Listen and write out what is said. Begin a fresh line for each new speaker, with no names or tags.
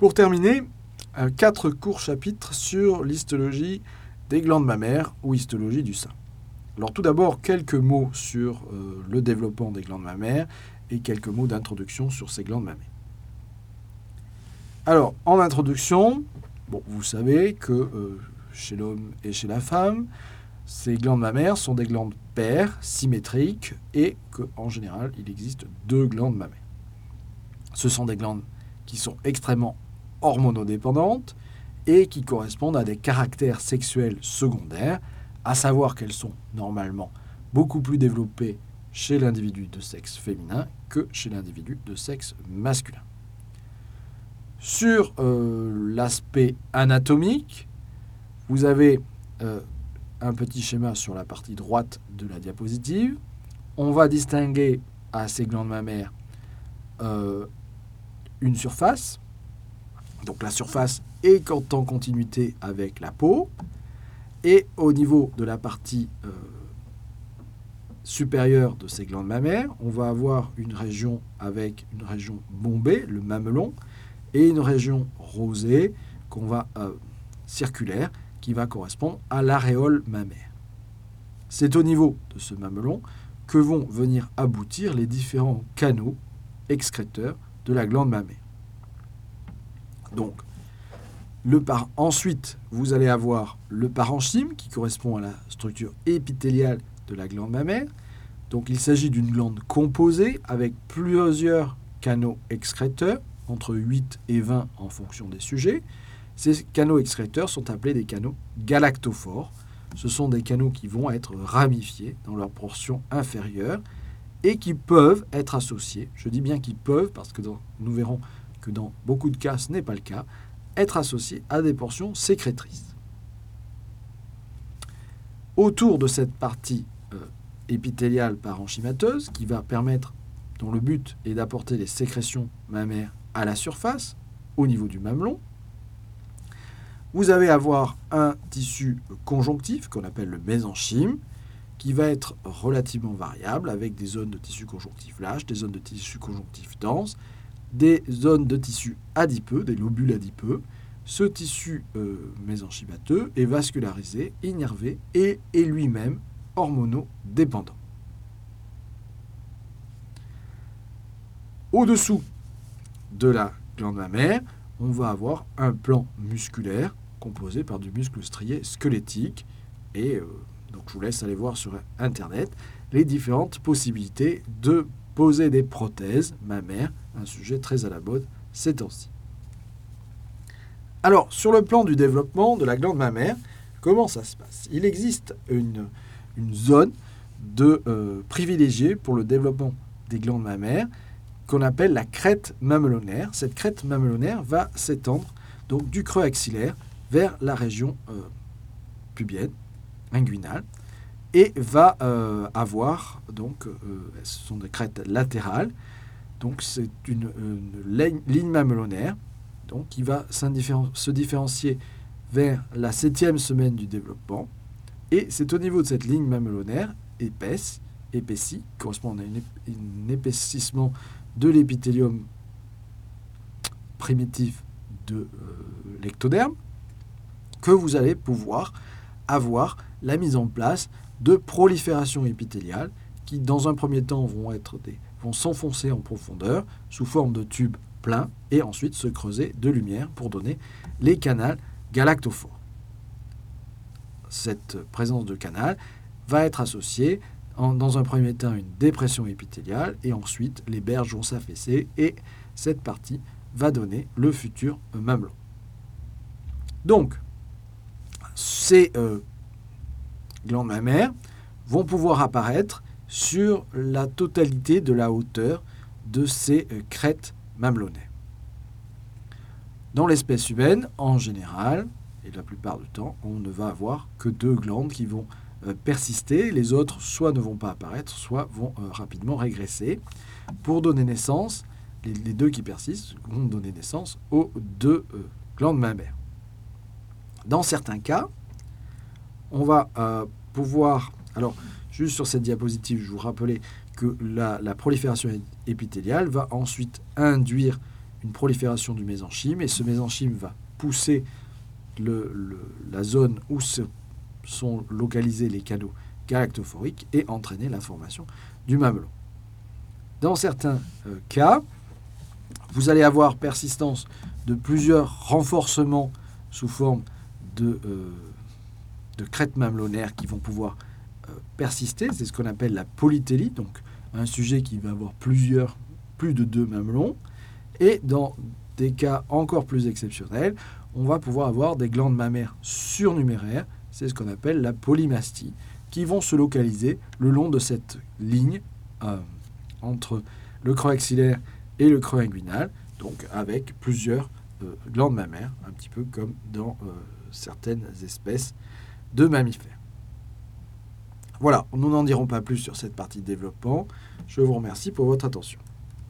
Pour terminer, quatre courts chapitres sur l'histologie des glandes mammaires ou histologie du sein. Alors tout d'abord, quelques mots sur euh, le développement des glandes mammaires et quelques mots d'introduction sur ces glandes mammaires. Alors, en introduction, bon, vous savez que euh, chez l'homme et chez la femme, ces glandes mammaires sont des glandes paires, symétriques, et qu'en général, il existe deux glandes mammaires. Ce sont des glandes qui sont extrêmement hormonodépendantes et qui correspondent à des caractères sexuels secondaires, à savoir qu'elles sont normalement beaucoup plus développées chez l'individu de sexe féminin que chez l'individu de sexe masculin. Sur euh, l'aspect anatomique, vous avez euh, un petit schéma sur la partie droite de la diapositive. On va distinguer à ces glandes mammaires euh, une surface. Donc la surface est en continuité avec la peau. Et au niveau de la partie euh, supérieure de ces glandes mammaires, on va avoir une région avec une région bombée, le mamelon, et une région rosée euh, circulaire qui va correspondre à l'aréole mammaire. C'est au niveau de ce mamelon que vont venir aboutir les différents canaux excréteurs de la glande mammaire. Ensuite, vous allez avoir le parenchyme qui correspond à la structure épithéliale de la glande mammaire. Donc il s'agit d'une glande composée avec plusieurs canaux excréteurs, entre 8 et 20 en fonction des sujets. Ces canaux excréteurs sont appelés des canaux galactophores. Ce sont des canaux qui vont être ramifiés dans leur portion inférieure et qui peuvent être associés, je dis bien qu'ils peuvent parce que nous verrons que dans beaucoup de cas ce n'est pas le cas, être associés à des portions sécrétrices. Autour de cette partie euh, épithéliale parenchymateuse, qui va permettre, dont le but est d'apporter les sécrétions mammaires à la surface, au niveau du mamelon, vous allez avoir un tissu conjonctif qu'on appelle le mésenchyme, qui va être relativement variable avec des zones de tissu conjonctif lâche, des zones de tissu conjonctif dense, des zones de tissu adipeux, des lobules adipeux. Ce tissu euh, est vascularisé, innervé et est lui-même hormonodépendant. Au-dessous de la glande mammaire, on va avoir un plan musculaire composé par du muscle strié squelettique. Et euh, donc je vous laisse aller voir sur Internet les différentes possibilités de poser des prothèses mammaires, un sujet très à la mode ces temps-ci. Alors, sur le plan du développement de la glande mammaire, comment ça se passe? Il existe une, zone de euh, privilégiée pour le développement des glandes mammaires qu'on appelle la crête mamelonaire. Cette crête mamelonaire va s'étendre donc du creux axillaire vers la région euh, pubienne, inguinale, et va euh, avoir, donc, ce sont des crêtes latérales, donc c'est une, ligne, mamelonaire, donc qui va se différencier vers la septième semaine du développement, et c'est au niveau de cette ligne mamelonaire épaisse, épaissie, correspond à un épaississement de l'épithélium primitif de euh, l'ectoderme, que vous allez pouvoir avoir la mise en place de prolifération épithéliale qui, dans un premier temps, vont, être des, vont s'enfoncer en profondeur sous forme de tubes pleins et ensuite se creuser de lumière pour donner les canaux galactophores. Cette présence de canal va être associée dans un premier temps à une dépression épithéliale et ensuite les berges vont s'affaisser et cette partie va donner le futur mamelon. Donc, ces euh, glandes mammaires vont pouvoir apparaître sur la totalité de la hauteur de ces euh, crêtes mamelonnaires. Dans l'espèce humaine, en général, et la plupart du temps, on ne va avoir que deux glandes qui vont euh, persister. Les autres, soit ne vont pas apparaître, soit vont euh, rapidement régresser. Pour donner naissance, les, deux qui persistent vont donner naissance aux deux glandes mammaires. Dans certains cas, on va pouvoir... Alors, juste sur cette diapositive, je vous rappelais que la, prolifération épithéliale va ensuite induire une prolifération du mésenchyme et ce mésenchyme va pousser la zone où sont localisés les canaux galactophoriques et entraîner la formation du mamelon. Dans certains euh, cas, vous allez avoir persistance de plusieurs renforcements sous forme de, euh, de crêtes mamelonnaires qui vont pouvoir persister. C'est ce qu'on appelle la polytélie, donc un sujet qui va avoir plusieurs, plus de deux mamelons. Et dans des cas encore plus exceptionnels, on va pouvoir avoir des glandes mammaires surnuméraires, c'est ce qu'on appelle la polymastie, qui vont se localiser le long de cette ligne euh, entre le creux axillaire et le creux inguinal, donc avec plusieurs euh, glandes mammaires, un petit peu comme dans euh, certaines espèces de mammifères. Voilà, nous n'en dirons pas plus sur cette partie de développement. Je vous remercie pour votre attention.